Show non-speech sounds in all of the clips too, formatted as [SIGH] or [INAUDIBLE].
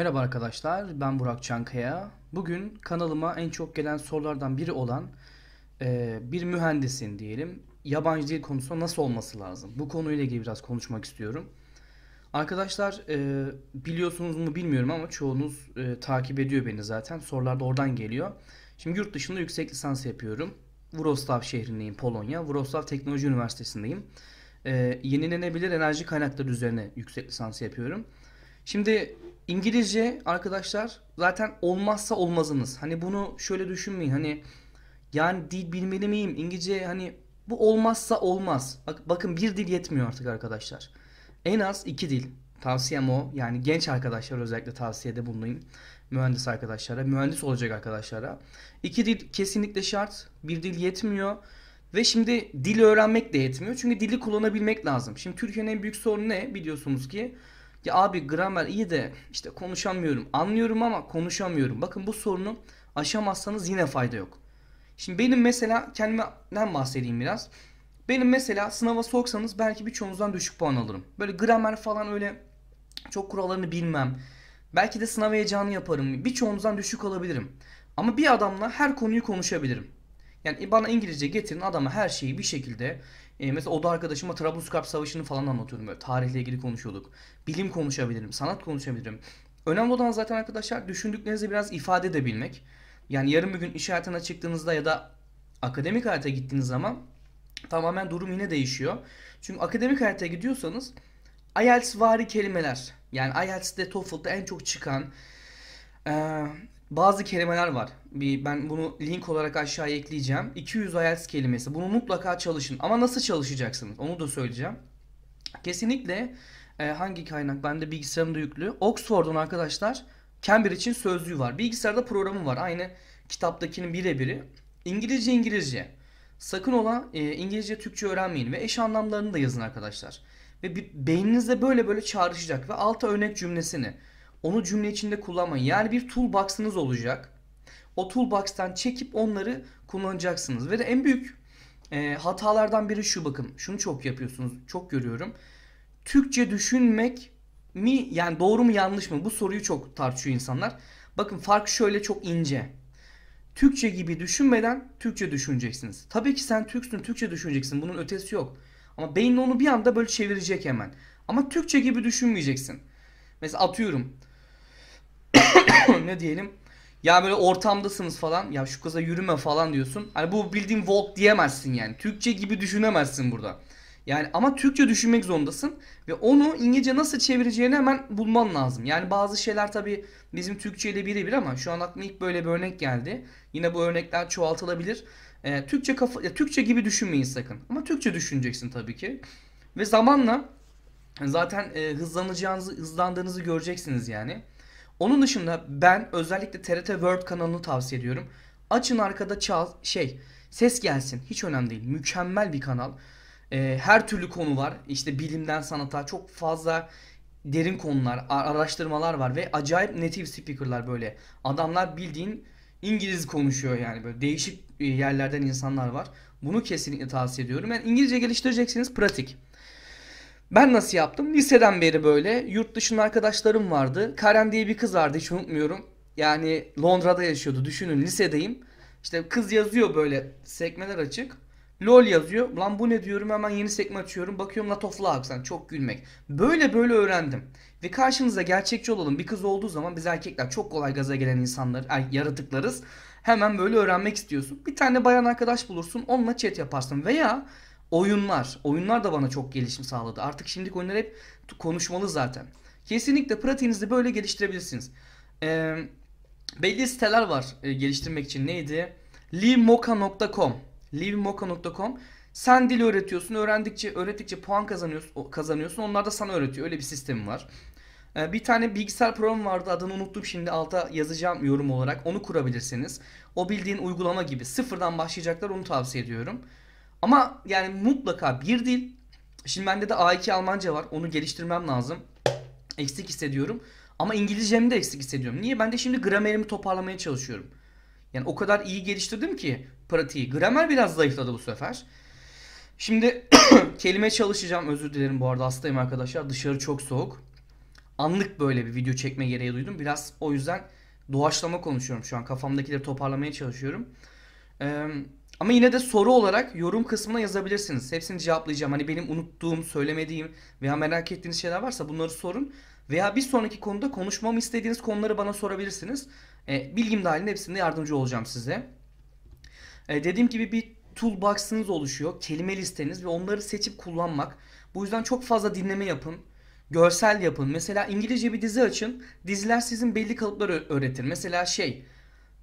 Merhaba arkadaşlar, ben Burak Çankaya. Bugün kanalıma en çok gelen sorulardan biri olan e, bir mühendisin diyelim yabancı dil konusunda nasıl olması lazım? Bu konuyla ilgili biraz konuşmak istiyorum. Arkadaşlar e, biliyorsunuz mu bilmiyorum ama çoğunuz e, takip ediyor beni zaten. Sorular da oradan geliyor. Şimdi yurt dışında yüksek lisans yapıyorum. Wrocław şehrindeyim, Polonya. Wrocław Teknoloji Üniversitesi'ndeyim. E, yenilenebilir enerji kaynakları üzerine yüksek lisans yapıyorum. Şimdi İngilizce arkadaşlar zaten olmazsa olmazınız. Hani bunu şöyle düşünmeyin. Hani yani dil bilmeli miyim? İngilizce hani bu olmazsa olmaz. Bak, bakın bir dil yetmiyor artık arkadaşlar. En az iki dil. Tavsiyem o. Yani genç arkadaşlar özellikle tavsiyede bulunayım. Mühendis arkadaşlara, mühendis olacak arkadaşlara. İki dil kesinlikle şart. Bir dil yetmiyor. Ve şimdi dil öğrenmek de yetmiyor. Çünkü dili kullanabilmek lazım. Şimdi Türkiye'nin en büyük sorunu ne? Biliyorsunuz ki ya abi gramer iyi de işte konuşamıyorum. Anlıyorum ama konuşamıyorum. Bakın bu sorunu aşamazsanız yine fayda yok. Şimdi benim mesela kendimden bahsedeyim biraz. Benim mesela sınava soksanız belki birçoğunuzdan düşük puan alırım. Böyle gramer falan öyle çok kurallarını bilmem. Belki de sınav heyecanı yaparım. Birçoğunuzdan düşük alabilirim. Ama bir adamla her konuyu konuşabilirim. Yani bana İngilizce getirin adama her şeyi bir şekilde e, mesela oda arkadaşıma Trablusgarp Savaşı'nı falan anlatıyorum böyle. Tarihle ilgili konuşuyorduk. Bilim konuşabilirim, sanat konuşabilirim. Önemli olan zaten arkadaşlar düşündüklerinizi biraz ifade edebilmek. Yani yarın bir gün iş hayatına çıktığınızda ya da akademik hayata gittiğiniz zaman tamamen durum yine değişiyor. Çünkü akademik hayata gidiyorsanız IELTS vari kelimeler yani IELTS'de TOEFL'da en çok çıkan ee, bazı kelimeler var. Bir ben bunu link olarak aşağıya ekleyeceğim. 200 IELTS kelimesi. Bunu mutlaka çalışın. Ama nasıl çalışacaksınız? Onu da söyleyeceğim. Kesinlikle e, hangi kaynak? Bende bilgisayarımda yüklü. Oxford'un arkadaşlar Cambridge'in sözlüğü var. Bilgisayarda programı var. Aynı kitaptakinin birebiri. İngilizce İngilizce. Sakın ola e, İngilizce Türkçe öğrenmeyin ve eş anlamlarını da yazın arkadaşlar. Ve bir, beyninizde böyle böyle çağrışacak ve alta örnek cümlesini onu cümle içinde kullanmayın. Yani bir toolbox'ınız olacak. O toolbox'tan çekip onları kullanacaksınız. Ve de en büyük e, hatalardan biri şu bakın. Şunu çok yapıyorsunuz. Çok görüyorum. Türkçe düşünmek mi yani doğru mu yanlış mı? Bu soruyu çok tartışıyor insanlar. Bakın fark şöyle çok ince. Türkçe gibi düşünmeden Türkçe düşüneceksiniz. Tabii ki sen Türksün, Türkçe düşüneceksin. Bunun ötesi yok. Ama beyin onu bir anda böyle çevirecek hemen. Ama Türkçe gibi düşünmeyeceksin. Mesela atıyorum. [COUGHS] ne diyelim? Ya böyle ortamdasınız falan. Ya şu kıza yürüme falan diyorsun. Hani bu bildiğin walk diyemezsin yani. Türkçe gibi düşünemezsin burada. Yani ama Türkçe düşünmek zorundasın ve onu İngilizce nasıl çevireceğini hemen bulman lazım. Yani bazı şeyler tabi bizim Türkçe ile birebir ama şu an aklıma ilk böyle bir örnek geldi. Yine bu örnekler çoğaltılabilir. Ee, Türkçe kafa ya Türkçe gibi düşünmeyin sakın. Ama Türkçe düşüneceksin tabii ki. Ve zamanla zaten e, hızlanacağınızı, hızlandığınızı göreceksiniz yani. Onun dışında ben özellikle TRT World kanalını tavsiye ediyorum. Açın arkada çal şey ses gelsin. Hiç önemli değil. Mükemmel bir kanal. Ee, her türlü konu var. İşte bilimden sanata çok fazla derin konular, araştırmalar var ve acayip native speaker'lar böyle. Adamlar bildiğin İngiliz konuşuyor yani böyle değişik e, yerlerden insanlar var. Bunu kesinlikle tavsiye ediyorum. Yani İngilizce geliştireceksiniz pratik. Ben nasıl yaptım? Liseden beri böyle yurt dışında arkadaşlarım vardı. Karen diye bir kız vardı hiç unutmuyorum. Yani Londra'da yaşıyordu. Düşünün lisedeyim. İşte kız yazıyor böyle sekmeler açık. LOL yazıyor. Lan bu ne diyorum hemen yeni sekme açıyorum. Bakıyorum Lot of Aksan. Çok gülmek. Böyle böyle öğrendim. Ve karşınıza gerçekçi olalım. Bir kız olduğu zaman biz erkekler çok kolay gaza gelen insanlar, ay, yaratıklarız. Hemen böyle öğrenmek istiyorsun. Bir tane bayan arkadaş bulursun. Onunla chat yaparsın. Veya oyunlar. Oyunlar da bana çok gelişim sağladı. Artık şimdiki oyunlar hep konuşmalı zaten. Kesinlikle pratiğinizi böyle geliştirebilirsiniz. Ee, belli siteler var e, geliştirmek için. Neydi? livemoka.com livemoka.com sen dil öğretiyorsun. Öğrendikçe öğrettikçe puan kazanıyorsun. kazanıyorsun. Onlar da sana öğretiyor. Öyle bir sistemi var. Ee, bir tane bilgisayar programı vardı. Adını unuttum şimdi. Alta yazacağım yorum olarak. Onu kurabilirsiniz. O bildiğin uygulama gibi. Sıfırdan başlayacaklar. Onu tavsiye ediyorum. Ama yani mutlaka bir dil. Şimdi bende de A2 Almanca var. Onu geliştirmem lazım. Eksik hissediyorum. Ama İngilizcemi de eksik hissediyorum. Niye? Ben de şimdi gramerimi toparlamaya çalışıyorum. Yani o kadar iyi geliştirdim ki pratiği. Gramer biraz zayıfladı bu sefer. Şimdi [CLEARS THROAT] kelime çalışacağım. Özür dilerim bu arada hastayım arkadaşlar. Dışarı çok soğuk. anlık böyle bir video çekme gereği duydum. Biraz o yüzden doğaçlama konuşuyorum şu an. Kafamdakileri toparlamaya çalışıyorum. Ee, ama yine de soru olarak yorum kısmına yazabilirsiniz. Hepsini cevaplayacağım. Hani benim unuttuğum, söylemediğim veya merak ettiğiniz şeyler varsa bunları sorun. Veya bir sonraki konuda konuşmamı istediğiniz konuları bana sorabilirsiniz. Ee, bilgim dahilinde hepsinde yardımcı olacağım size. Ee, dediğim gibi bir toolbox'ınız oluşuyor. Kelime listeniz ve onları seçip kullanmak. Bu yüzden çok fazla dinleme yapın. Görsel yapın. Mesela İngilizce bir dizi açın. Diziler sizin belli kalıpları öğretir. Mesela şey.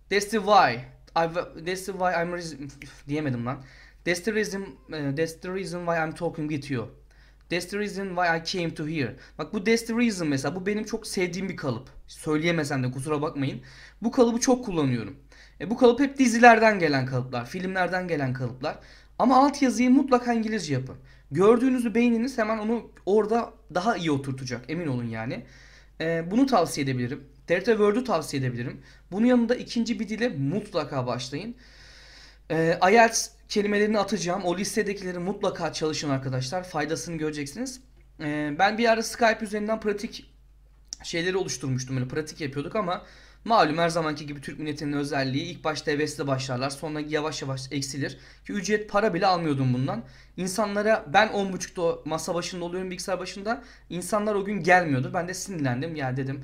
That's the why. I, that's why I'm diyemedim lan. That's the reason, uh, that's the reason why I'm talking with you. That's the reason why I came to here. Bak bu that's the reason mesela. Bu benim çok sevdiğim bir kalıp. Söyleyemesem de kusura bakmayın. Bu kalıbı çok kullanıyorum. E, bu kalıp hep dizilerden gelen kalıplar. Filmlerden gelen kalıplar. Ama altyazıyı mutlaka İngilizce yapın. Gördüğünüzü beyniniz hemen onu orada daha iyi oturtacak. Emin olun yani. E, bunu tavsiye edebilirim. TRT Word'u tavsiye edebilirim. Bunun yanında ikinci bir dile mutlaka başlayın. E, IELTS kelimelerini atacağım. O listedekileri mutlaka çalışın arkadaşlar. Faydasını göreceksiniz. E, ben bir ara Skype üzerinden pratik şeyleri oluşturmuştum. Böyle pratik yapıyorduk ama malum her zamanki gibi Türk milletinin özelliği ilk başta hevesle başlarlar. Sonra yavaş yavaş eksilir. Ki ücret para bile almıyordum bundan. İnsanlara ben 10.30'da masa başında oluyorum bilgisayar başında. İnsanlar o gün gelmiyordu. Ben de sinirlendim. Ya dedim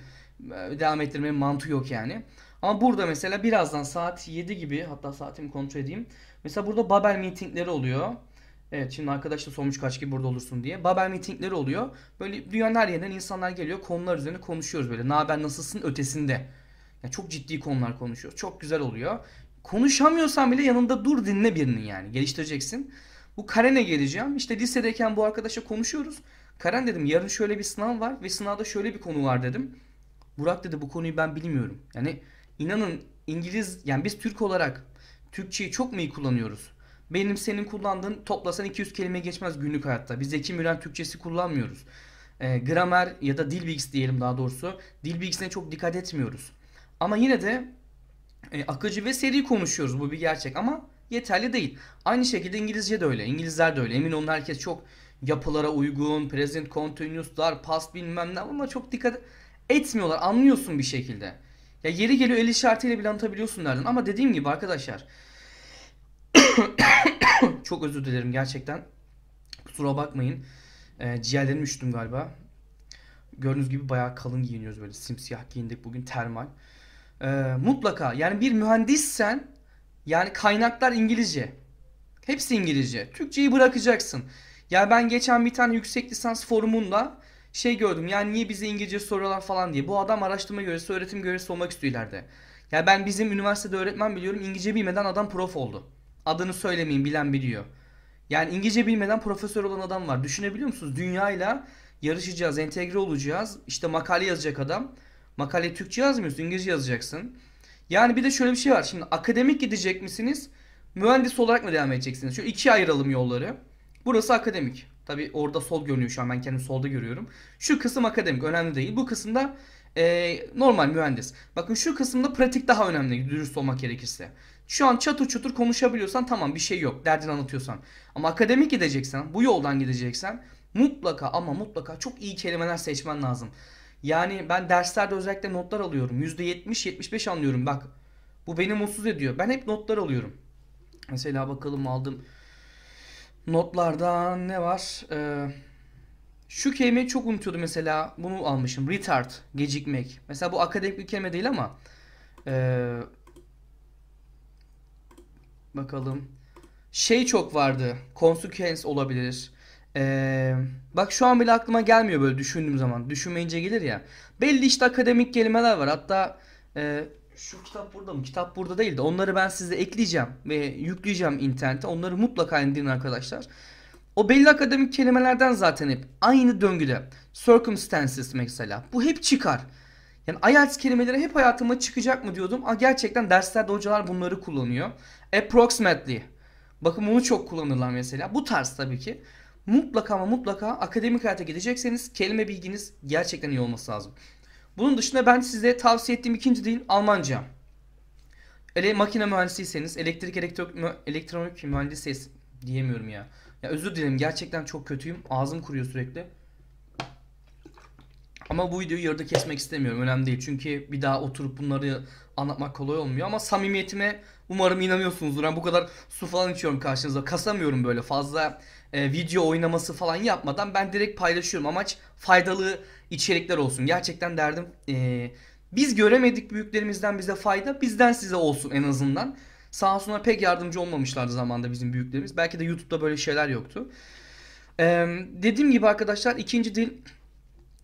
devam ettirmenin mantığı yok yani. Ama burada mesela birazdan saat 7 gibi hatta saatimi kontrol edeyim. Mesela burada Babel meetingleri oluyor. Evet şimdi arkadaş da sormuş kaç gibi burada olursun diye. Babel meetingleri oluyor. Böyle dünyanın her yerinden insanlar geliyor. Konular üzerine konuşuyoruz böyle. Ne haber nasılsın ötesinde. Yani çok ciddi konular konuşuyoruz. Çok güzel oluyor. Konuşamıyorsan bile yanında dur dinle birini yani. Geliştireceksin. Bu Karen'e geleceğim. İşte lisedeyken bu arkadaşla konuşuyoruz. Karen dedim yarın şöyle bir sınav var ve sınavda şöyle bir konu var dedim. Burak dedi bu konuyu ben bilmiyorum. Yani inanın İngiliz yani biz Türk olarak Türkçeyi çok mu iyi kullanıyoruz? Benim senin kullandığın toplasan 200 kelime geçmez günlük hayatta. Biz Zeki Müren Türkçesi kullanmıyoruz. E, gramer ya da dil bilgisi diyelim daha doğrusu. Dil bilgisine çok dikkat etmiyoruz. Ama yine de e, akıcı ve seri konuşuyoruz. Bu bir gerçek ama yeterli değil. Aynı şekilde İngilizce de öyle. İngilizler de öyle. Emin olun herkes çok yapılara uygun, present continuous'lar, past bilmem ne ama çok dikkat etmiyorlar. Anlıyorsun bir şekilde. Ya yeri geliyor el işaretiyle bile anlatabiliyorsun nereden. Ama dediğim gibi arkadaşlar [COUGHS] çok özür dilerim gerçekten. Kusura bakmayın. E, ciğerlerimi üşüttüm galiba. Gördüğünüz gibi bayağı kalın giyiniyoruz böyle. Simsiyah giyindik bugün termal. E, mutlaka yani bir mühendissen yani kaynaklar İngilizce. Hepsi İngilizce. Türkçeyi bırakacaksın. Ya ben geçen bir tane yüksek lisans forumunda şey gördüm. Yani niye bize İngilizce soruyorlar falan diye. Bu adam araştırma görevlisi, öğretim görevlisi olmak istiyor ileride. Ya ben bizim üniversitede öğretmen biliyorum. İngilizce bilmeden adam prof oldu. Adını söylemeyin bilen biliyor. Yani İngilizce bilmeden profesör olan adam var. Düşünebiliyor musunuz? Dünyayla yarışacağız, entegre olacağız. İşte makale yazacak adam. Makale Türkçe yazmıyorsun, İngilizce yazacaksın. Yani bir de şöyle bir şey var. Şimdi akademik gidecek misiniz? Mühendis olarak mı devam edeceksiniz? Şu iki ayıralım yolları. Burası akademik. Tabi orada sol görünüyor şu an ben kendimi solda görüyorum. Şu kısım akademik önemli değil. Bu kısımda e, normal mühendis. Bakın şu kısımda pratik daha önemli dürüst olmak gerekirse. Şu an çatır çutur konuşabiliyorsan tamam bir şey yok derdini anlatıyorsan. Ama akademik gideceksen bu yoldan gideceksen mutlaka ama mutlaka çok iyi kelimeler seçmen lazım. Yani ben derslerde özellikle notlar alıyorum. %70-75 anlıyorum bak. Bu beni mutsuz ediyor. Ben hep notlar alıyorum. Mesela bakalım aldım. Notlardan ne var? Ee, şu kelimeyi çok unutuyordum mesela. Bunu almışım. Retard. Gecikmek. Mesela bu akademik bir kelime değil ama. Ee, bakalım. Şey çok vardı. Consequence olabilir. Ee, bak şu an bile aklıma gelmiyor böyle düşündüğüm zaman. Düşünmeyince gelir ya. Belli işte akademik kelimeler var. Hatta e, şu kitap burada mı? Kitap burada değil de onları ben size ekleyeceğim ve yükleyeceğim internete. Onları mutlaka indirin arkadaşlar. O belli akademik kelimelerden zaten hep aynı döngüde. Circumstances mesela. Bu hep çıkar. Yani IELTS kelimeleri hep hayatıma çıkacak mı diyordum. Aa, gerçekten derslerde hocalar bunları kullanıyor. Approximately. Bakın bunu çok kullanırlar mesela. Bu tarz tabii ki. Mutlaka ama mutlaka akademik hayata gidecekseniz kelime bilginiz gerçekten iyi olması lazım. Bunun dışında ben size tavsiye ettiğim ikinci dil Almanca. Ele makine mühendisiyseniz, elektrik elektro elektronik mühendisiyseniz diyemiyorum ya. Ya özür dilerim gerçekten çok kötüyüm. Ağzım kuruyor sürekli. Ama bu videoyu yarıda kesmek istemiyorum. Önemli değil. Çünkü bir daha oturup bunları anlatmak kolay olmuyor. Ama samimiyetime umarım inanıyorsunuzdur. Ben bu kadar su falan içiyorum karşınızda. Kasamıyorum böyle fazla e, video oynaması falan yapmadan. Ben direkt paylaşıyorum. Amaç faydalı içerikler olsun. Gerçekten derdim e, biz göremedik büyüklerimizden bize fayda. Bizden size olsun en azından. Sağ olsunlar pek yardımcı olmamışlardı zamanda bizim büyüklerimiz. Belki de YouTube'da böyle şeyler yoktu. Ee, dediğim gibi arkadaşlar ikinci dil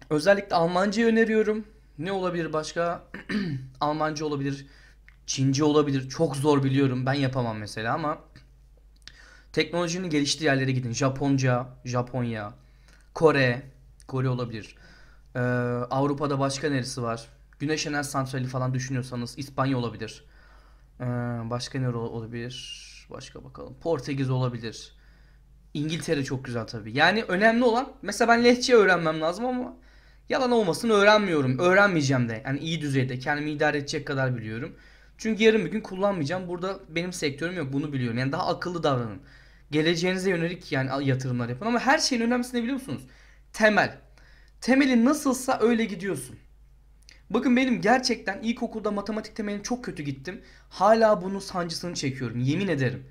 özellikle Almanca öneriyorum. Ne olabilir başka? [CLEARS THROAT] Almanca olabilir. Çince olabilir. Çok zor biliyorum. Ben yapamam mesela ama teknolojinin geliştiği yerlere gidin. Japonca, Japonya, Kore, Kore olabilir. Ee, Avrupa'da başka neresi var? Güneş enerji santrali falan düşünüyorsanız İspanya olabilir. Ee, başka ne olabilir? Başka bakalım. Portekiz olabilir. İngiltere çok güzel tabii. Yani önemli olan mesela ben lehçe öğrenmem lazım ama yalan olmasın öğrenmiyorum. Öğrenmeyeceğim de. Yani iyi düzeyde kendimi idare edecek kadar biliyorum. Çünkü yarın bir gün kullanmayacağım. Burada benim sektörüm yok. Bunu biliyorum. Yani daha akıllı davranın. Geleceğinize yönelik yani yatırımlar yapın ama her şeyin önemlisi ne biliyor musunuz? Temel. Temelin nasılsa öyle gidiyorsun. Bakın benim gerçekten ilkokulda matematik temelim çok kötü gittim. Hala bunun sancısını çekiyorum. Yemin ederim.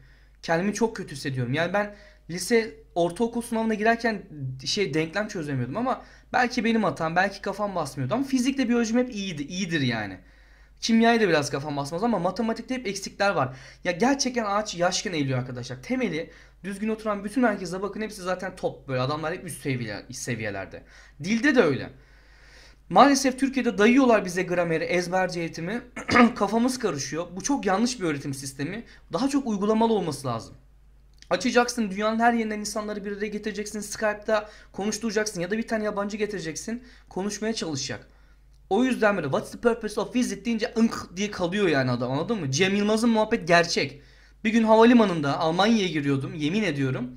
Kendimi çok kötü hissediyorum. Yani ben lise ortaokul sınavına girerken şey denklem çözemiyordum ama belki benim hatam, belki kafam basmıyordu ama fizikle biyolojim hep iyiydi, iyidir yani. Kimyayı da biraz kafam basmaz ama matematikte hep eksikler var. Ya gerçekten ağaç yaşken eğiliyor arkadaşlar. Temeli düzgün oturan bütün herkese bakın hepsi zaten top böyle adamlar hep üst seviyeler, seviyelerde. Dilde de öyle. Maalesef Türkiye'de dayıyorlar bize grameri, ezberci eğitimi. [CLEARS THROAT] Kafamız karışıyor. Bu çok yanlış bir öğretim sistemi. Daha çok uygulamalı olması lazım. Açacaksın dünyanın her yerinden insanları bir araya getireceksin. Skype'da konuşturacaksın ya da bir tane yabancı getireceksin. Konuşmaya çalışacak. O yüzden böyle what's the purpose of visit deyince ınk diye kalıyor yani adam anladın mı? Cem Yılmaz'ın muhabbet gerçek. Bir gün havalimanında Almanya'ya giriyordum yemin ediyorum.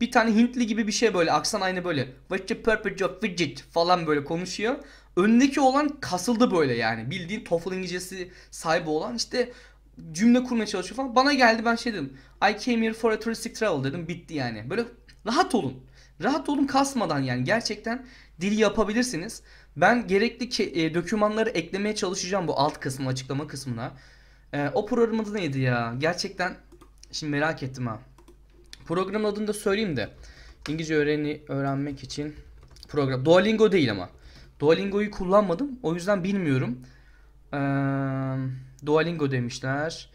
Bir tane Hintli gibi bir şey böyle aksan aynı böyle. What's the purpose of visit falan böyle konuşuyor. Önündeki olan kasıldı böyle yani. Bildiğin TOEFL İngilizcesi sahibi olan işte cümle kurmaya çalışıyor falan. Bana geldi ben şey dedim. I came here for a touristic travel dedim. Bitti yani. Böyle rahat olun. Rahat olun kasmadan yani. Gerçekten dili yapabilirsiniz. Ben gerekli ke- e, dokümanları eklemeye çalışacağım bu alt kısmı açıklama kısmına. E, o programın adı neydi ya? Gerçekten şimdi merak ettim ha. Programın adını da söyleyeyim de. İngilizce öğreni öğrenmek için program. Duolingo değil ama. Duolingo'yu kullanmadım. O yüzden bilmiyorum. Ee, Duolingo demişler.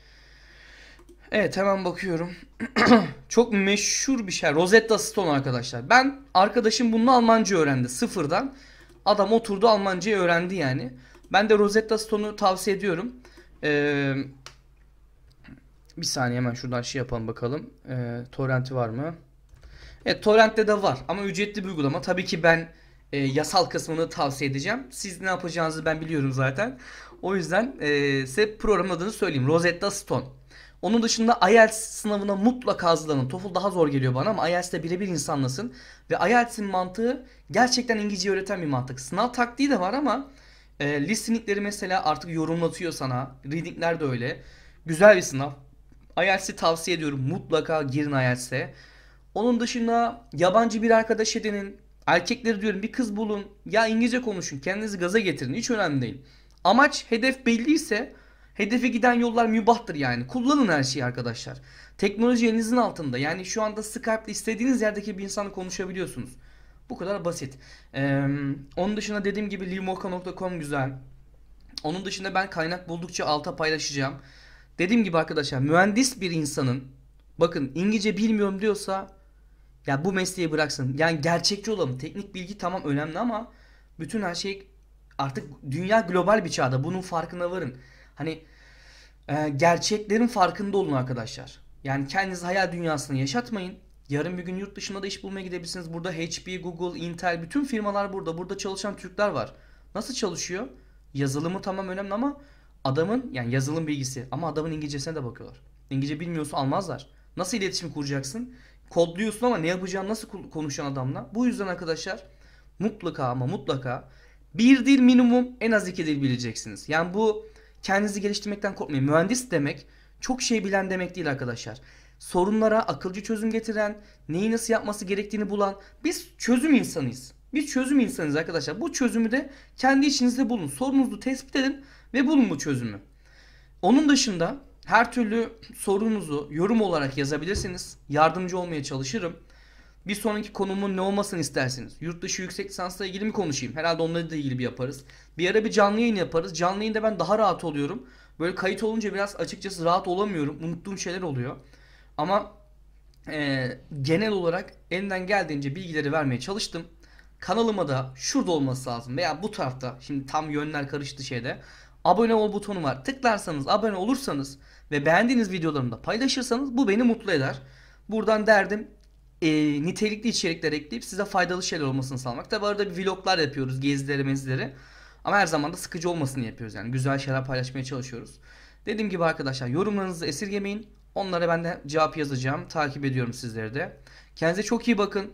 Evet hemen bakıyorum. [CLEARS THROAT] Çok meşhur bir şey. Rosetta Stone arkadaşlar. Ben arkadaşım bunu Almanca öğrendi sıfırdan. Adam oturdu Almancayı öğrendi yani. Ben de Rosetta Stone'u tavsiye ediyorum. Ee, bir saniye hemen şuradan şey yapalım bakalım. Ee, torrenti var mı? Evet torrentte de var ama ücretli bir uygulama. Tabii ki ben e, yasal kısmını tavsiye edeceğim. Siz ne yapacağınızı ben biliyorum zaten. O yüzden e, size programın adını söyleyeyim. Rosetta Stone. Onun dışında IELTS sınavına mutlaka hazırlanın. TOEFL daha zor geliyor bana ama IELTS'te birebir insanlasın. Ve IELTS'in mantığı gerçekten İngilizce öğreten bir mantık. Sınav taktiği de var ama e, listeningleri mesela artık yorumlatıyor sana. Readingler de öyle. Güzel bir sınav. IELTS'i tavsiye ediyorum. Mutlaka girin IELTS'e. Onun dışında yabancı bir arkadaş edinin. Erkekleri diyorum bir kız bulun. Ya İngilizce konuşun. Kendinizi gaza getirin. Hiç önemli değil. Amaç hedef belliyse hedefe giden yollar mübahtır yani. Kullanın her şeyi arkadaşlar. Teknoloji elinizin altında. Yani şu anda Skype'da istediğiniz yerdeki bir insanla konuşabiliyorsunuz. Bu kadar basit. Ee, onun dışında dediğim gibi livmoka.com güzel. Onun dışında ben kaynak buldukça alta paylaşacağım. Dediğim gibi arkadaşlar mühendis bir insanın bakın İngilizce bilmiyorum diyorsa ya bu mesleği bıraksın. Yani gerçekçi olalım. Teknik bilgi tamam önemli ama bütün her şey artık dünya global bir çağda. Bunun farkına varın. Hani e, gerçeklerin farkında olun arkadaşlar. Yani kendinizi hayal dünyasını yaşatmayın. Yarın bir gün yurt dışında da iş bulmaya gidebilirsiniz. Burada HP, Google, Intel bütün firmalar burada. Burada çalışan Türkler var. Nasıl çalışıyor? Yazılımı tamam önemli ama adamın yani yazılım bilgisi ama adamın İngilizcesine de bakıyorlar. İngilizce bilmiyorsa almazlar. Nasıl iletişim kuracaksın? Kodluyorsun ama ne yapacağını nasıl konuşan adamla? Bu yüzden arkadaşlar mutlaka ama mutlaka bir dil minimum en az iki dil bileceksiniz. Yani bu kendinizi geliştirmekten korkmayın. Mühendis demek çok şey bilen demek değil arkadaşlar. Sorunlara akılcı çözüm getiren, neyi nasıl yapması gerektiğini bulan biz çözüm insanıyız. Biz çözüm insanıyız arkadaşlar. Bu çözümü de kendi içinizde bulun. Sorununuzu tespit edin ve bulun bu çözümü. Onun dışında her türlü sorunuzu yorum olarak yazabilirsiniz. Yardımcı olmaya çalışırım. Bir sonraki konumun ne olmasını istersiniz? Yurt dışı yüksek lisansla ilgili mi konuşayım? Herhalde onları da ilgili bir yaparız. Bir ara bir canlı yayın yaparız. Canlı yayında ben daha rahat oluyorum. Böyle kayıt olunca biraz açıkçası rahat olamıyorum. Unuttuğum şeyler oluyor. Ama e, genel olarak elinden geldiğince bilgileri vermeye çalıştım. Kanalıma da şurada olması lazım veya bu tarafta. Şimdi tam yönler karıştı şeyde. Abone ol butonu var. Tıklarsanız, abone olursanız ve beğendiğiniz videolarımı da paylaşırsanız bu beni mutlu eder. Buradan derdim e, nitelikli içerikler ekleyip size faydalı şeyler olmasını sağlamak. Tabi arada bir vloglar yapıyoruz, gezileri, mezileri. Ama her zaman da sıkıcı olmasını yapıyoruz yani. Güzel şeyler paylaşmaya çalışıyoruz. Dediğim gibi arkadaşlar yorumlarınızı esirgemeyin. Onlara ben de cevap yazacağım. Takip ediyorum sizleri de. Kendinize çok iyi bakın.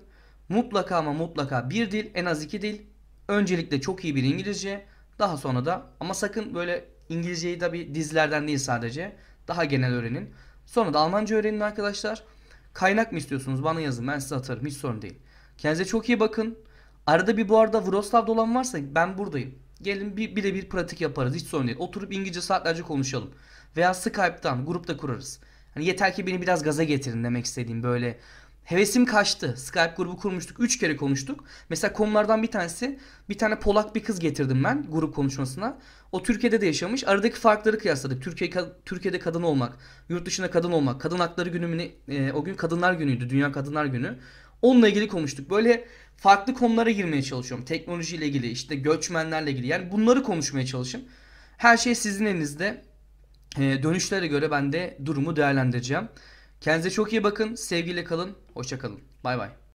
Mutlaka ama mutlaka bir dil, en az iki dil. Öncelikle çok iyi bir İngilizce. Daha sonra da ama sakın böyle İngilizceyi de bir dizilerden değil sadece. Daha genel öğrenin. Sonra da Almanca öğrenin arkadaşlar. Kaynak mı istiyorsunuz? Bana yazın. Ben size atarım. Hiç sorun değil. Kendinize çok iyi bakın. Arada bir bu arada Vroslav'da olan varsa ben buradayım. Gelin bir birebir pratik yaparız. Hiç sorun değil. Oturup İngilizce saatlerce konuşalım. Veya Skype'tan grupta kurarız. Hani yeter ki beni biraz gaza getirin demek istediğim böyle. Hevesim kaçtı. Skype grubu kurmuştuk. 3 kere konuştuk. Mesela konulardan bir tanesi bir tane Polak bir kız getirdim ben grup konuşmasına. O Türkiye'de de yaşamış. Aradaki farkları kıyasladık. Türkiye Türkiye'de kadın olmak, yurt dışında kadın olmak, kadın hakları günü e, o gün kadınlar günüydü. Dünya Kadınlar Günü. Onunla ilgili konuştuk. Böyle farklı konulara girmeye çalışıyorum. Teknolojiyle ilgili, işte göçmenlerle ilgili. Yani bunları konuşmaya çalışın. Her şey sizin elinizde. E, dönüşlere göre ben de durumu değerlendireceğim. Kendinize çok iyi bakın. Sevgiyle kalın. Hoşça kalın. Bay bay.